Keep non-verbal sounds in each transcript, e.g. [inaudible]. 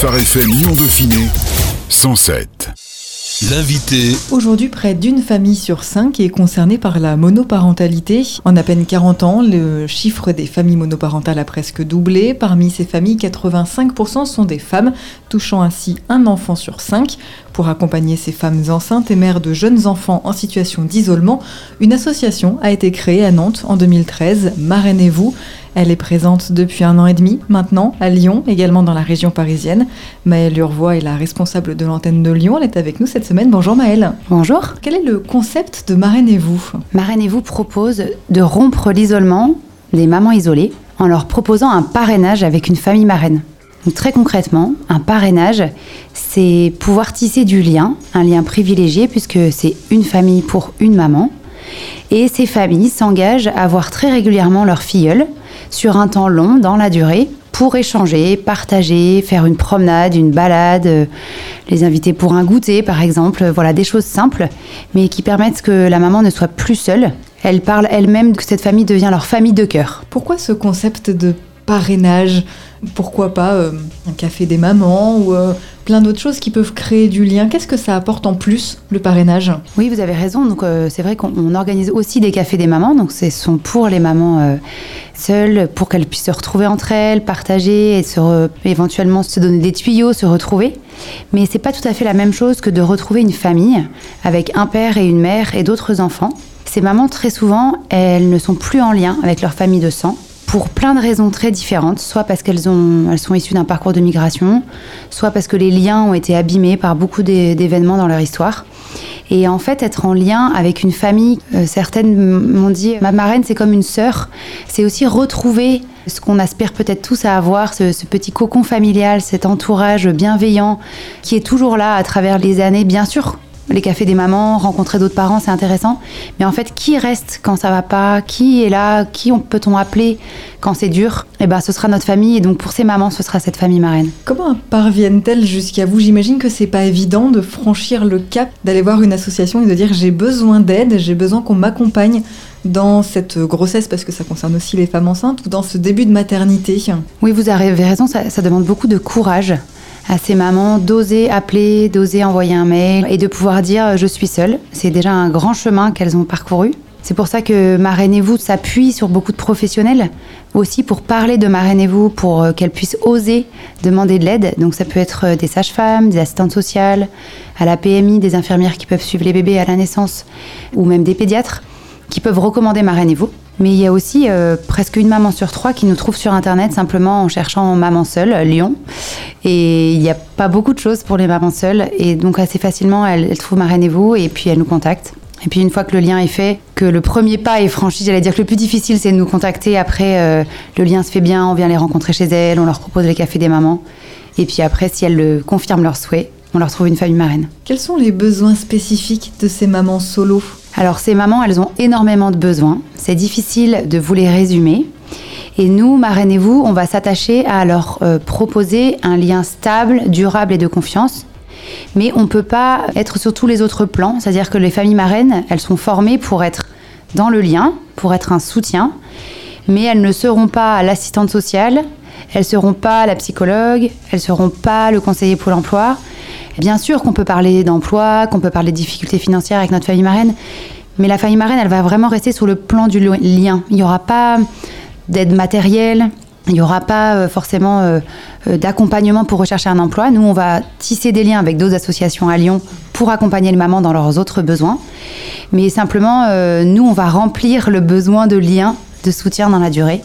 Phare FM Lyon Dauphiné 107. L'invité. Aujourd'hui, près d'une famille sur cinq est concernée par la monoparentalité. En à peine 40 ans, le chiffre des familles monoparentales a presque doublé. Parmi ces familles, 85% sont des femmes, touchant ainsi un enfant sur cinq. Pour accompagner ces femmes enceintes et mères de jeunes enfants en situation d'isolement, une association a été créée à Nantes en 2013, Marrainez-vous. Elle est présente depuis un an et demi maintenant à Lyon, également dans la région parisienne. Maëlle Urvois est la responsable de l'antenne de Lyon. Elle est avec nous cette semaine. Bonjour Maëlle. Bonjour. Quel est le concept de Marrainez-vous? Marrainez-vous propose de rompre l'isolement des mamans isolées en leur proposant un parrainage avec une famille marraine. Donc, très concrètement, un parrainage, c'est pouvoir tisser du lien, un lien privilégié puisque c'est une famille pour une maman. Et ces familles s'engagent à voir très régulièrement leurs filleuls sur un temps long dans la durée pour échanger, partager, faire une promenade, une balade, euh, les inviter pour un goûter par exemple, voilà des choses simples mais qui permettent que la maman ne soit plus seule. Elle parle elle-même que cette famille devient leur famille de cœur. Pourquoi ce concept de parrainage Pourquoi pas euh, un café des mamans ou euh, plein d'autres choses qui peuvent créer du lien Qu'est-ce que ça apporte en plus, le parrainage? Oui, vous avez raison. Donc euh, c'est vrai qu'on organise aussi des cafés des mamans. Donc ce sont pour les mamans seules, pour qu'elles puissent se retrouver entre elles, partager et éventuellement se donner des tuyaux, se retrouver. Mais c'est pas tout à fait la même chose que de retrouver une famille avec un père et une mère et d'autres enfants. Ces mamans, très souvent, elles ne sont plus en lien avec leur famille de sang pour plein de raisons très différentes, soit parce qu'elles elles sont issues d'un parcours de migration, soit parce que les liens ont été abîmés par beaucoup d'événements dans leur histoire. Et en fait, être en lien avec une famille, euh, certaines m'ont dit, ma marraine, c'est comme une sœur. C'est aussi retrouver ce qu'on aspire peut-être tous à avoir, ce, ce, petit cocon familial, cet entourage bienveillant qui est toujours là à travers les années. Bien sûr, les cafés des mamans, rencontrer d'autres parents, c'est intéressant. Mais en fait, qui reste quand ça va pas? Qui est là? Qui peut-on appeler quand c'est dur? Eh ben, ce sera notre famille. Et donc, pour ces mamans, ce sera cette famille marraine. Comment parviennent-elles jusqu'à vous? J'imagine que c'est pas évident de franchir le cap, d'aller voir une association et de dire j'ai besoin d'aide, j'ai besoin qu'on m'accompagne dans cette grossesse, parce que ça concerne aussi les femmes enceintes, ou dans ce début de maternité Oui, vous avez raison, ça, ça demande beaucoup de courage à ces mamans d'oser appeler, d'oser envoyer un mail et de pouvoir dire je suis seule. C'est déjà un grand chemin qu'elles ont parcouru. C'est pour ça que Marrainez-vous s'appuie sur beaucoup de professionnels aussi pour parler de Marrainez-vous, pour euh, qu'elles puissent oser demander de l'aide. Donc ça peut être euh, des sages-femmes, des assistantes sociales, à la PMI, des infirmières qui peuvent suivre les bébés à la naissance, ou même des pédiatres qui peuvent recommander Marrainez-vous. Mais il y a aussi euh, presque une maman sur trois qui nous trouve sur Internet simplement en cherchant maman seule, Lyon. Et il n'y a pas beaucoup de choses pour les mamans seules. Et donc assez facilement, elles, trouvent Marrainez-vous et puis elles nous contactent. Et puis une fois que le lien est fait, que le premier pas est franchi, j'allais dire que le plus difficile c'est de nous contacter. Après, euh, le lien se fait bien, on vient les rencontrer chez elles, on leur propose les cafés des mamans. Et puis après, si elles confirment leur souhait, on leur trouve une famille marraine. Quels sont les besoins spécifiques de ces mamans solo? Alors ces mamans, elles ont énormément de besoins. C'est difficile de vous les résumer. Et nous, Marrainez-vous, on va s'attacher à leur euh, proposer un lien stable, durable et de confiance. Mais on ne peut pas être sur tous les autres plans. C'est-à-dire que les familles marraines, elles sont formées pour être dans le lien, pour être un soutien. Mais elles ne seront pas l'assistante sociale, elles ne seront pas la psychologue, elles ne seront pas le conseiller Pôle emploi. Bien sûr qu'on peut parler d'emploi, qu'on peut parler de difficultés financières avec notre famille marraine, mais la famille marraine, elle va vraiment rester sur le plan du lien. Il n'y aura pas d'aide matérielle, il n'y aura pas euh, forcément euh, euh, d'accompagnement pour rechercher un emploi. Nous, on va tisser des liens avec d'autres associations à Lyon pour accompagner les mamans dans leurs autres besoins. Mais simplement, nous, on va remplir le besoin de lien, de soutien dans la durée.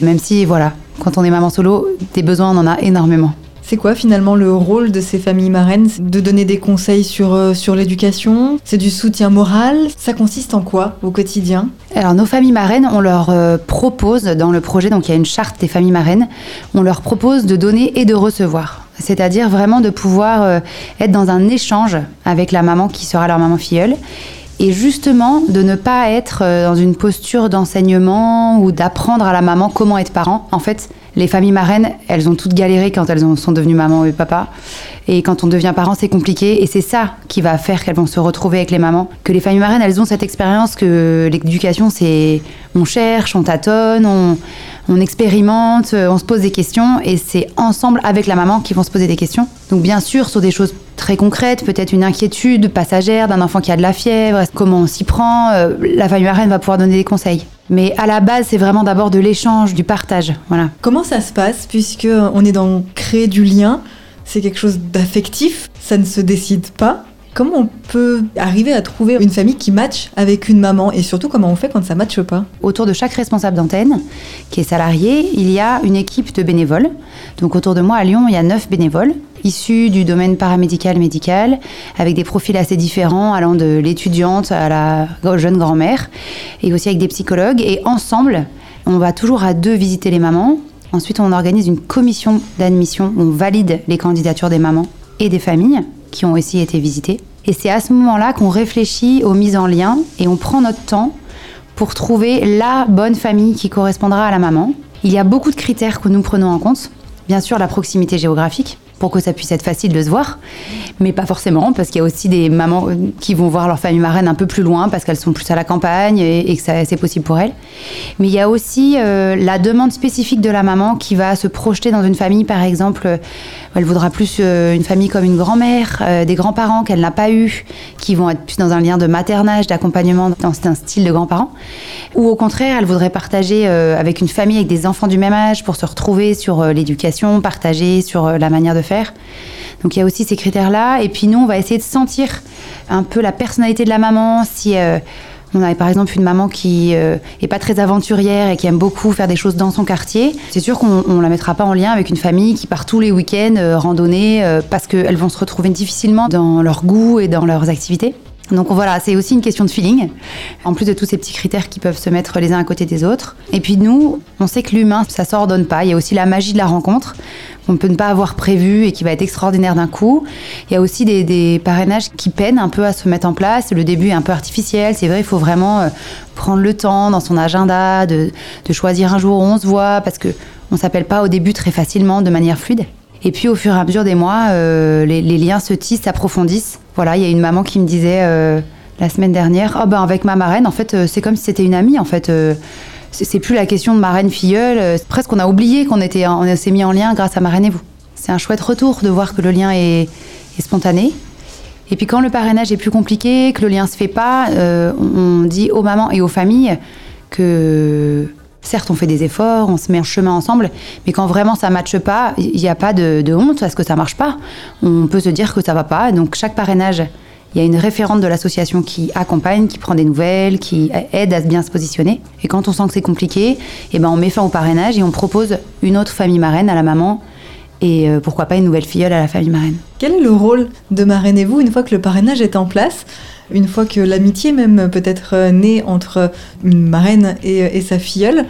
Même si, voilà, quand on est maman solo, des besoins, on en a énormément. C'est quoi finalement le rôle de ces familles marraines De donner des conseils sur, euh, sur l'éducation? C'est du soutien moral? Ça consiste en quoi au quotidien? Alors nos familles marraines, on leur euh, propose dans le projet, donc il y a une charte des familles marraines, on leur propose de donner et de recevoir. C'est-à-dire vraiment de pouvoir euh, être dans un échange avec la maman qui sera leur maman filleule et justement de ne pas être dans une posture d'enseignement ou d'apprendre à la maman comment être parent. En fait, Les familles marraines, elles ont toutes galéré quand elles sont devenues maman et papa. Et quand on devient parent, c'est compliqué. Et c'est ça qui va faire qu'elles vont se retrouver avec les mamans. Que les familles marraines, elles ont cette expérience que l'éducation, c'est on cherche, on tâtonne, on, on expérimente, on se pose des questions. Et c'est ensemble avec la maman qu'ils vont se poser des questions. Donc bien sûr, sur des choses très concrètes, peut-être une inquiétude passagère d'un enfant qui a de la fièvre, comment on s'y prend, euh, la famille marraine va pouvoir donner des conseils. Mais à la base, c'est vraiment d'abord de l'échange, du partage. Voilà. Comment ça se passe puisque on est dans créer du lien C'est quelque chose d'affectif, ça ne se décide pas. Comment on peut arriver à trouver une famille qui matche avec une maman et surtout comment on fait quand ça matche pas? Autour de chaque responsable d'antenne qui est salarié, il y a une équipe de bénévoles. Donc autour de moi à Lyon, il y a neuf bénévoles issus du domaine paramédical médical avec des profils assez différents allant de l'étudiante à la jeune grand-mère et aussi avec des psychologues et ensemble, on va toujours à deux visiter les mamans. Ensuite, on organise une commission d'admission, on valide les candidatures des mamans et des familles qui ont aussi été visités. Et c'est à ce moment-là qu'on réfléchit aux mises en lien et on prend notre temps pour trouver la bonne famille qui correspondra à la maman. Il y a beaucoup de critères que nous prenons en compte. Bien sûr, la proximité géographique, pour que ça puisse être facile de se voir, mais pas forcément, parce qu'il y a aussi des mamans qui vont voir leur famille marraine un peu plus loin, parce qu'elles sont plus à la campagne et, que c'est possible pour elles. Mais il y a aussi euh, la demande spécifique de la maman qui va se projeter dans une famille, par exemple, elle voudra plus euh, une famille comme une grand-mère, euh, des grands-parents qu'elle n'a pas eu, qui vont être plus dans un lien de maternage, d'accompagnement dans un style de grands-parents. Ou au contraire, elle voudrait partager avec une famille avec des enfants du même âge pour se retrouver sur l'éducation, partager sur la manière de faire. Donc il y a aussi ces critères-là. Et puis nous, on va essayer de sentir un peu la personnalité de la maman. Si euh, on avait par exemple une maman qui n'est euh, pas très aventurière et qui aime beaucoup faire des choses dans son quartier, c'est sûr qu'on ne la mettra pas en lien avec une famille qui part tous les week-ends euh, randonner parce qu'elles vont se retrouver difficilement dans leur goût et dans leurs activités. Donc voilà, c'est aussi une question de feeling, en plus de tous ces petits critères qui peuvent se mettre les uns à côté des autres. Et puis nous, on sait que l'humain, ça s'ordonne pas. Il y a aussi la magie de la rencontre qu'on peut ne pas avoir prévu et qui va être extraordinaire d'un coup. Il y a aussi des, parrainages qui peinent un peu à se mettre en place. Le début est un peu artificiel. C'est vrai, il faut vraiment euh, prendre le temps dans son agenda de, choisir un jour où on se voit parce que on s'appelle pas au début très facilement de manière fluide. Et puis au fur et à mesure des mois, euh, les, liens se tissent, s'approfondissent. Voilà, il y a une maman qui me disait euh, la semaine dernière, oh ben avec ma marraine, en fait, euh, c'est comme si c'était une amie, en fait. c'est plus la question de marraine filleule. presque on a oublié qu'on était, on s'est mis en lien grâce à marraine et vous. C'est un chouette retour de voir que le lien est, spontané. Et puis quand le parrainage est plus compliqué, que le lien se fait pas, on dit aux mamans et aux familles que Certes, on fait des efforts, on se met en chemin ensemble, mais quand vraiment ça ne matche pas, il n'y a pas de, honte parce que ça marche pas. On peut se dire que ça va pas. Donc chaque parrainage, il y a une référente de l'association qui accompagne, qui prend des nouvelles, qui aide à bien se positionner. Et quand on sent que c'est compliqué, eh ben on met fin au parrainage et on propose une autre famille marraine à la maman et euh, pourquoi pas une nouvelle filleule à la famille marraine. Quel est le rôle de marraine et vous une fois que le parrainage est en place? Une fois que l'amitié même peut être euh, née entre une marraine et, sa filleule,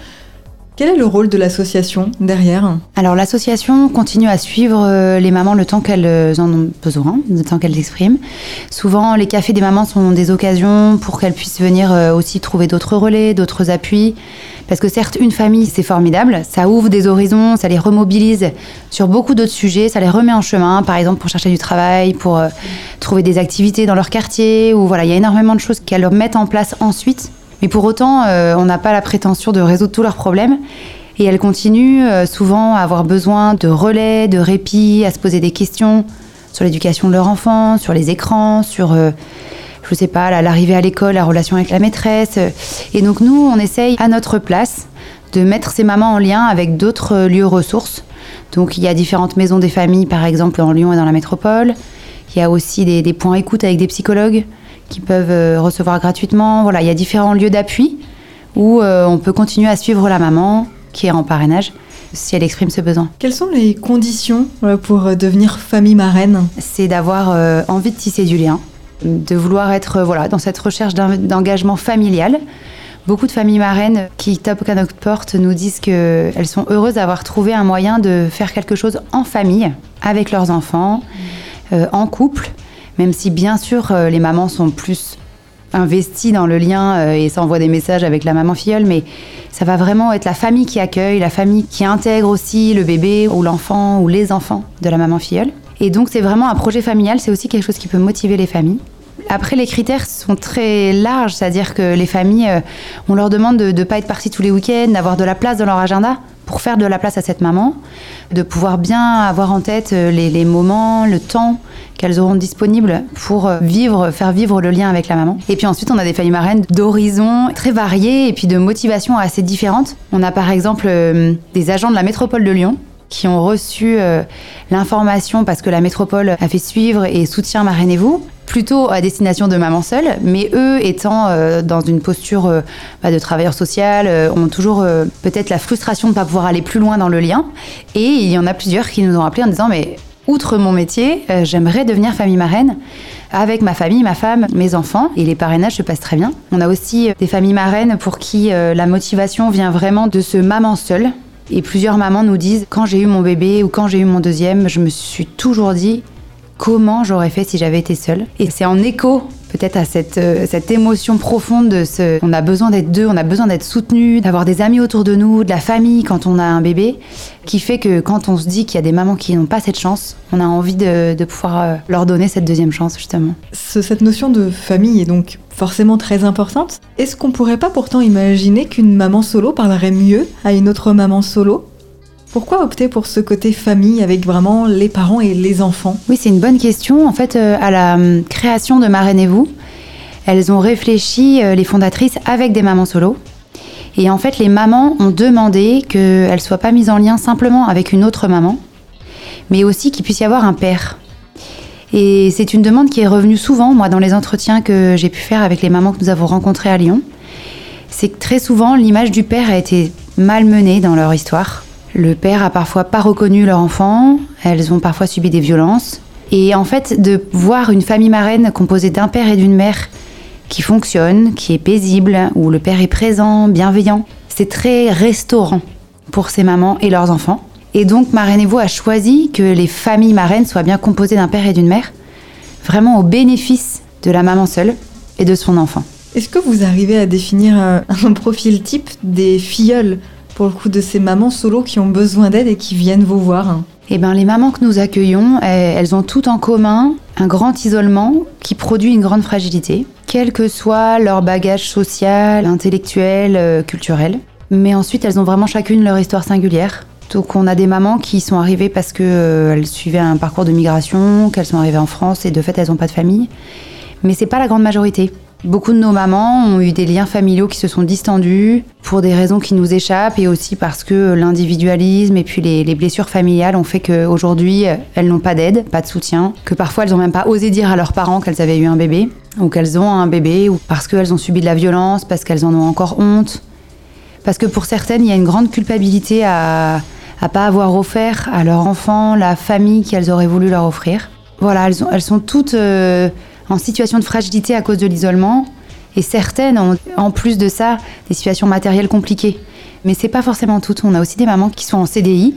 quel est le rôle de l'association derrière? Alors l'association continue à suivre euh, les mamans le temps qu'elles en ont besoin, le temps qu'elles expriment. Souvent les cafés des mamans sont des occasions pour qu'elles puissent venir euh, aussi trouver d'autres relais, d'autres appuis. Parce que certes, une famille, c'est formidable, ça ouvre des horizons, ça les remobilise sur beaucoup d'autres sujets, ça les remet en chemin, par exemple pour chercher du travail, pour euh, trouver des activités dans leur quartier, ou voilà, il y a énormément de choses qu'elles mettent en place ensuite. Mais pour autant, euh, on n'a pas la prétention de résoudre tous leurs problèmes. Et elles continuent euh, souvent à avoir besoin de relais, de répit, à se poser des questions sur l'éducation de leur enfant, sur les écrans, sur je sais pas, l'arrivée à l'école, la relation avec la maîtresse. Et donc nous, on essaye à notre place de mettre ces mamans en lien avec d'autres lieux ressources. Donc il y a différentes maisons des familles, par exemple en Lyon et dans la métropole. Il y a aussi des, points écoute avec des psychologues qui peuvent euh, recevoir gratuitement. Voilà, il y a différents lieux d'appui où euh, on peut continuer à suivre la maman qui est en parrainage si elle exprime ce besoin. Quelles sont les conditions euh, pour devenir famille marraine? C'est d'avoir envie de tisser du lien, de vouloir être voilà, dans cette recherche d'engagement familial. Beaucoup de familles marraines qui tapent à notre porte nous disent qu'elles sont heureuses d'avoir trouvé un moyen de faire quelque chose en famille, avec leurs enfants, euh, en couple, même si bien sûr euh, les mamans sont plus investis dans le lien et s'envoient des messages avec la maman filleule, mais ça va vraiment être la famille qui accueille, la famille qui intègre aussi le bébé ou l'enfant ou les enfants de la maman filleule. Et donc c'est vraiment un projet familial, c'est aussi quelque chose qui peut motiver les familles. Après, les critères sont très larges, c'est-à-dire que les familles, euh, on leur demande de ne pas être partis tous les week-ends, d'avoir de la place dans leur agenda pour faire de la place à cette maman, de pouvoir bien avoir en tête euh, les, moments, le temps qu'elles auront disponible pour euh, vivre, faire vivre le lien avec la maman. Et puis ensuite, on a des familles marraines d'horizons très variés et puis de motivations assez différentes. On a par exemple des agents de la métropole de Lyon qui ont reçu l'information parce que la métropole a fait suivre et soutient Marrainez-vous plutôt à destination de maman seule, mais eux étant euh, dans une posture euh, bah, de travailleur social, euh, ont toujours peut-être la frustration de ne pas pouvoir aller plus loin dans le lien. Et il y en a plusieurs qui nous ont appelés en disant mais outre mon métier, j'aimerais devenir famille marraine avec ma famille, ma femme, mes enfants, et les parrainages se passent très bien. On a aussi des familles marraines pour qui la motivation vient vraiment de ce maman seule. Et plusieurs mamans nous disent, quand j'ai eu mon bébé ou quand j'ai eu mon deuxième, je me suis toujours dit, comment j'aurais fait si j'avais été seule. Et c'est en écho peut-être à cette, euh, cette émotion profonde de ce... On a besoin d'être deux, on a besoin d'être soutenu, d'avoir des amis autour de nous, de la famille quand on a un bébé, qui fait que quand on se dit qu'il y a des mamans qui n'ont pas cette chance, on a envie de, de pouvoir euh, leur donner cette deuxième chance justement. cette notion de famille est donc forcément très importante. Est-ce qu'on pourrait pas pourtant imaginer qu'une maman solo parlerait mieux à une autre maman solo? Pourquoi opter pour ce côté famille avec vraiment les parents et les enfants? Oui, c'est une bonne question. En fait, euh, à la hum, création de Marrainez-vous, elles ont réfléchi, euh, les fondatrices, avec des mamans solo. Et en fait, les mamans ont demandé qu'elles ne soient pas mises en lien simplement avec une autre maman, mais aussi qu'il puisse y avoir un père. Et c'est une demande qui est revenue souvent, moi, dans les entretiens que j'ai pu faire avec les mamans que nous avons rencontrées à Lyon. C'est que très souvent, l'image du père a été malmenée dans leur histoire. Le père a parfois pas reconnu leur enfant, elles ont parfois subi des violences. Et en fait, de voir une famille marraine composée d'un père et d'une mère qui fonctionne, qui est paisible, où le père est présent, bienveillant, c'est très restaurant pour ces mamans et leurs enfants. Et donc, Marrainez-vous a choisi que les familles marraines soient bien composées d'un père et d'une mère, vraiment au bénéfice de la maman seule et de son enfant. Est-ce que vous arrivez à définir un, [laughs] un profil type des filleuls pour le coup de ces mamans solo qui ont besoin d'aide et qui viennent vous voir eh ben, les mamans que nous accueillons, elles ont tout en commun un grand isolement qui produit une grande fragilité, quel que soit leur bagage social, intellectuel, euh, culturel. Mais ensuite, elles ont vraiment chacune leur histoire singulière. Donc on a des mamans qui sont arrivées parce qu'elles euh, suivaient un parcours de migration, qu'elles sont arrivées en France et de fait elles n'ont pas de famille. Mais c'est pas la grande majorité. Beaucoup de nos mamans ont eu des liens familiaux qui se sont distendus pour des raisons qui nous échappent et aussi parce que l'individualisme et puis les, blessures familiales ont fait qu'aujourd'hui, elles n'ont pas d'aide, pas de soutien, que parfois elles n'ont même pas osé dire à leurs parents qu'elles avaient eu un bébé ou qu'elles ont un bébé ou parce qu'elles ont subi de la violence, parce qu'elles en ont encore honte. Parce que pour certaines, il y a une grande culpabilité à ne pas avoir offert à leur enfant la famille qu'elles auraient voulu leur offrir. Voilà, elles, elles sont toutes... Euh, en situation de fragilité à cause de l'isolement. Et certaines ont, en plus de ça, des situations matérielles compliquées. Mais c'est pas forcément toutes. On a aussi des mamans qui sont en CDI,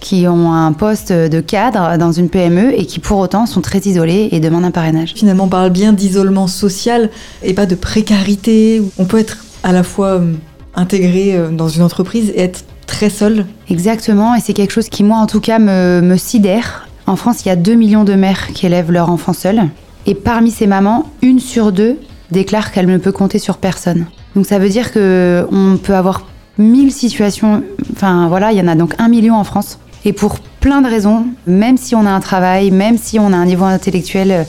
qui ont un poste de cadre dans une PME et qui pour autant sont très isolées et demandent un parrainage. Finalement, on parle bien d'isolement social et pas de précarité. On peut être à la fois euh, intégré euh, dans une entreprise et être très seul. Exactement, et c'est quelque chose qui, moi en tout cas, me, me sidère. En France, il y a 2 millions de mères qui élèvent leur enfant seul. Et parmi ces mamans, une sur deux déclare qu'elle ne peut compter sur personne. Donc ça veut dire que on peut avoir mille situations. Enfin voilà, il y en a donc un million en France. Et pour plein de raisons, même si on a un travail, même si on a un niveau intellectuel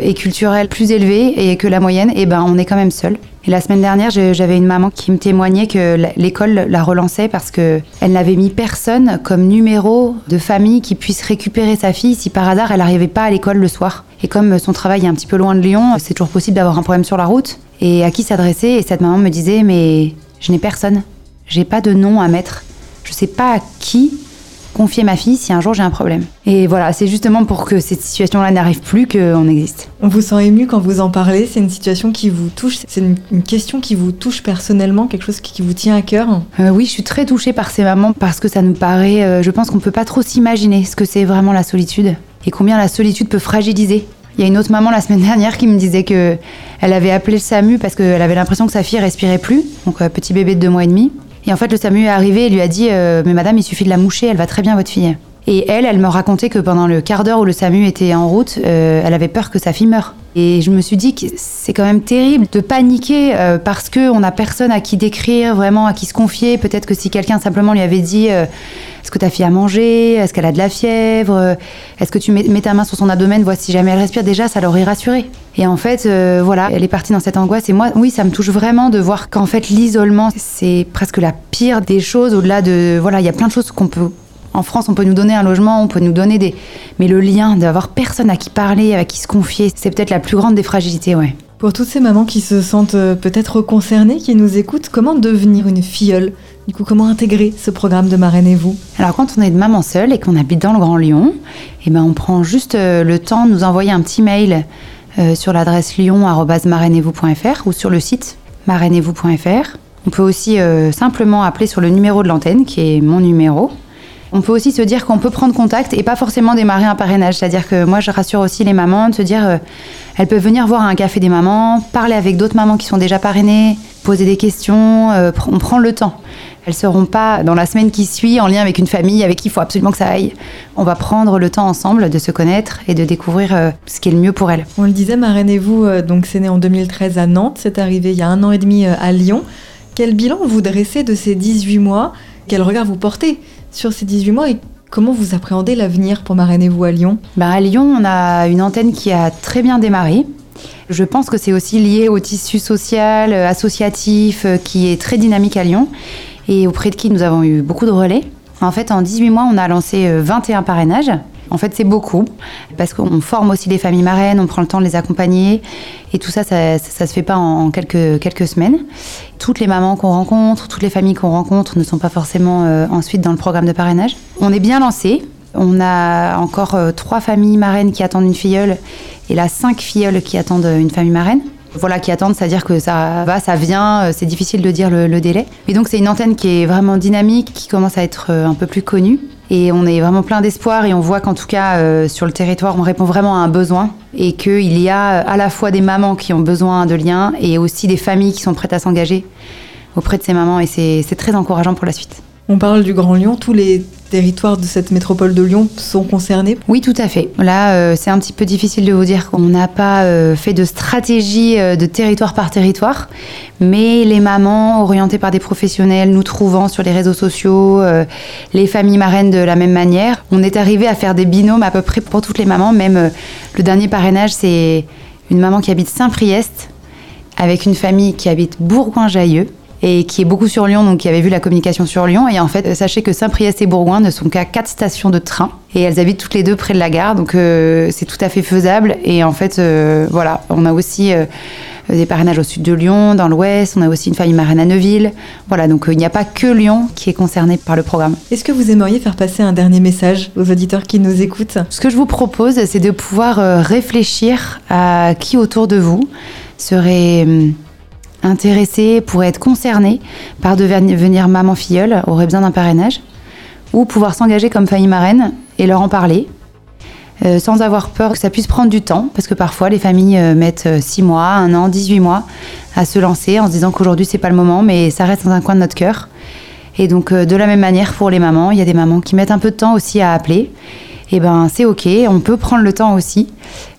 et culturel plus élevé et que la moyenne, eh ben on est quand même seul. Et la semaine dernière, j'avais une maman qui me témoignait que l'école la relançait parce qu'elle n'avait mis personne comme numéro de famille qui puisse récupérer sa fille si par hasard elle n'arrivait pas à l'école le soir. Et comme son travail est un petit peu loin de Lyon, c'est toujours possible d'avoir un problème sur la route. Et à qui s'adresser Et cette maman me disait Mais je n'ai personne. J'ai pas de nom à mettre. Je sais pas à qui confier ma fille si un jour j'ai un problème. Et voilà, c'est justement pour que cette situation-là n'arrive plus qu'on existe. On vous sent ému quand vous en parlez, c'est une situation qui vous touche, c'est une, question qui vous touche personnellement, quelque chose qui, vous tient à cœur euh, Oui, je suis très touchée par ces mamans parce que ça nous paraît, euh, je pense qu'on ne peut pas trop s'imaginer ce que c'est vraiment la solitude et combien la solitude peut fragiliser Il y a une autre maman la semaine dernière qui me disait que elle avait appelé le SAMU parce qu'elle avait l'impression que sa fille respirait plus, donc un petit bébé de deux mois et demi. Et en fait, le SAMU est arrivé et lui a dit Mais madame, il suffit de la moucher, elle va très bien, votre fille. Et elle, elle me racontait que pendant le quart d'heure où le SAMU était en route, euh, elle avait peur que sa fille meure. Et je me suis dit que c'est quand même terrible de paniquer euh, parce qu'on n'a personne à qui décrire, vraiment à qui se confier. Peut-être que si quelqu'un simplement lui avait dit euh, Est-ce que ta fille a mangé? Est-ce qu'elle a de la fièvre? Est-ce que tu mets, ta main sur son abdomen? Vois si jamais elle respire déjà, ça l'aurait rassurée. Et en fait, voilà, elle est partie dans cette angoisse. Et moi, oui, ça me touche vraiment de voir qu'en fait, l'isolement, c'est presque la pire des choses. Au-delà de. Voilà, il y a plein de choses qu'on peut en France, on peut nous donner un logement, on peut nous donner des. Mais le lien d'avoir personne à qui parler, à qui se confier, c'est peut-être la plus grande des fragilités, ouais. Pour toutes ces mamans qui se sentent euh, peut-être concernées, qui nous écoutent, comment devenir une filleule? Du coup, comment intégrer ce programme de Marraine et vous? Alors, quand on est de maman seule et qu'on habite dans le Grand Lyon, eh ben, on prend juste euh, le temps de nous envoyer un petit mail euh, sur l'adresse lyon.marrainezvous.fr ou sur le site marrainezvous.fr. On peut aussi simplement appeler sur le numéro de l'antenne, qui est mon numéro, on peut aussi se dire qu'on peut prendre contact et pas forcément démarrer un parrainage. C'est-à-dire que moi, je rassure aussi les mamans de se dire, euh, elles peuvent venir voir un café des mamans, parler avec d'autres mamans qui sont déjà parrainées, poser des questions. Euh, on prend le temps. Elles seront pas dans la semaine qui suit en lien avec une famille avec qui il faut absolument que ça aille. On va prendre le temps ensemble de se connaître et de découvrir euh, ce qui est le mieux pour elles. On le disait, Marrainez-vous, donc c'est né en 2013 à Nantes, c'est arrivé il y a un an et demi à Lyon. Quel bilan vous dressez de ces 18 mois? Quel regard vous portez? Sur ces 18 mois et comment vous appréhendez l'avenir pour Marrainez-vous à Lyon? Bah À Lyon, on a une antenne qui a très bien démarré. Je pense que c'est aussi lié au tissu social, euh, associatif, euh, qui est très dynamique à Lyon et auprès de qui nous avons eu beaucoup de relais. En fait, en 18 mois, on a lancé 21 euh, parrainages. En fait, c'est beaucoup, parce qu'on forme aussi les familles marraines, on prend le temps de les accompagner, et tout ça, ça, ne se fait pas en, quelques, semaines. Toutes les mamans qu'on rencontre, toutes les familles qu'on rencontre ne sont pas forcément euh, ensuite dans le programme de parrainage. On est bien lancé. On a encore euh, trois familles marraines qui attendent une filleule, et là, cinq filleules qui attendent une famille marraine voilà, qui attendent, c'est-à-dire que ça va, ça vient, euh, c'est difficile de dire le délai. Et donc c'est une antenne qui est vraiment dynamique, qui commence à être un peu plus connue. Et on est vraiment plein d'espoir et on voit qu'en tout cas euh, sur le territoire, on répond vraiment à un besoin et qu'il y a à la fois des mamans qui ont besoin de liens et aussi des familles qui sont prêtes à s'engager auprès de ces mamans et c'est très encourageant pour la suite. On parle du Grand Lyon, tous les territoires de cette métropole de Lyon sont concernés Oui, tout à fait. Là, euh, c'est un petit peu difficile de vous dire qu'on n'a pas euh, fait de stratégie euh, de territoire par territoire, mais les mamans orientées par des professionnels, nous trouvant sur les réseaux sociaux, les familles marraines de la même manière, on est arrivé à faire des binômes à peu près pour toutes les mamans. Même le dernier parrainage, c'est une maman qui habite Saint-Priest avec une famille qui habite Bourgoin-Jailleux et qui est beaucoup sur Lyon, donc qui avait vu la communication sur Lyon. Et en fait, sachez que Saint-Priest et Bourgoin ne sont qu'à quatre stations de train et elles habitent toutes les deux près de la gare, donc euh, c'est tout à fait faisable. Et en fait, euh, voilà, on a aussi euh, des parrainages au sud de Lyon, dans l'ouest, on a aussi une famille marraine à Neuville. Voilà, donc il n'y a pas que Lyon qui est concerné par le programme. Est-ce que vous aimeriez faire passer un dernier message aux auditeurs qui nous écoutent? Ce que je vous propose, c'est de pouvoir réfléchir à qui autour de vous serait intéressés, pourraient être concernés par devenir maman filleule, auraient besoin d'un parrainage, ou pouvoir s'engager comme famille marraine et leur en parler, euh, sans avoir peur que ça puisse prendre du temps, parce que parfois les familles euh, mettent 6 euh, mois, 1 an, 18 mois à se lancer en se disant qu'aujourd'hui c'est pas le moment, mais ça reste dans un coin de notre cœur. Et donc de la même manière pour les mamans, il y a des mamans qui mettent un peu de temps aussi à appeler. Et eh ben c'est ok, on peut prendre le temps aussi.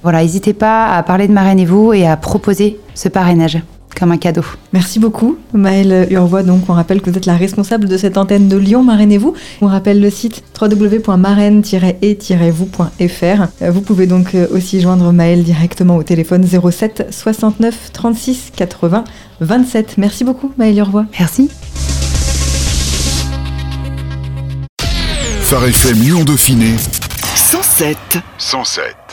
Voilà, n'hésitez pas à parler de Marraine et vous et à proposer ce parrainage comme un cadeau. Merci beaucoup, Maëlle Urvois. Donc, on rappelle que vous êtes la responsable de cette antenne de Lyon, Marrainez-vous. On rappelle le site www.marraine-et-vous.fr. Vous pouvez donc euh, aussi joindre Maëlle directement au téléphone 07 69 36 80 27. Merci beaucoup, Maëlle Urvois. Merci. Phare FM Lyon Dauphiné 107 107